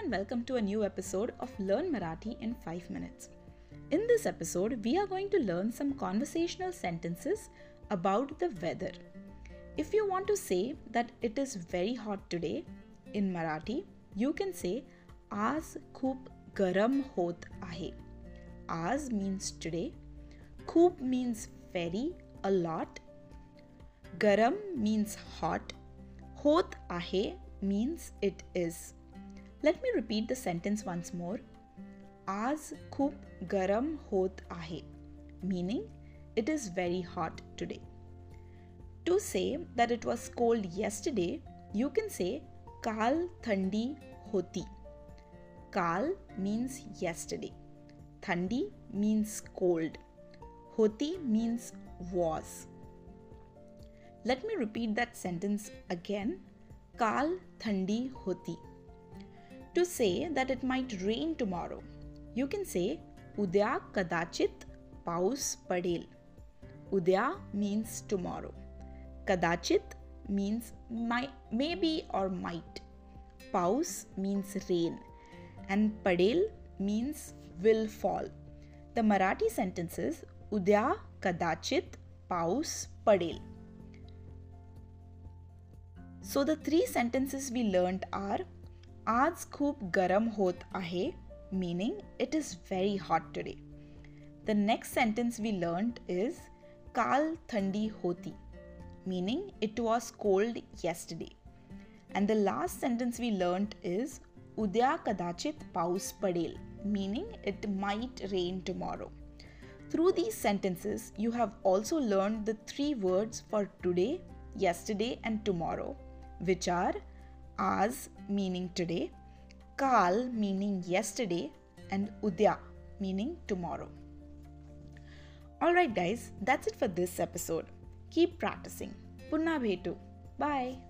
and welcome to a new episode of Learn Marathi in 5 Minutes. In this episode, we are going to learn some conversational sentences about the weather. If you want to say that it is very hot today in Marathi, you can say आज खूप गरम होत आहे. Aaj means today, खूप means very, a lot. Garam means hot. Hot ahe means it is. Let me repeat the sentence once more. Aaj khub garam hot ahe. Meaning, it is very hot today. To say that it was cold yesterday, you can say kal thandi hoti. Kal means yesterday. Thandi means cold. Hoti means was. Let me repeat that sentence again. Kal thandi hoti. To say that it might rain tomorrow, you can say Udya kadachit paus padel. Udya means tomorrow. Kadachit means might, maybe or might. Paus means rain. And padel means will fall. The Marathi sentences Udya kadachit paus padel. So the three sentences we learned are आज खूप गरम होत आहे meaning it is very hot today. The next sentence we learned is काल थंडी होती meaning it was cold yesterday. And the last sentence we learned is उद्या कदाचित पाऊस पडेल meaning it might rain tomorrow. Through these sentences, you have also learned the three words for today, yesterday, and tomorrow, which are आज meaning today, kal meaning yesterday, and udya meaning tomorrow. Alright, guys, that's it for this episode. Keep practicing. Punna bhetu. Bye.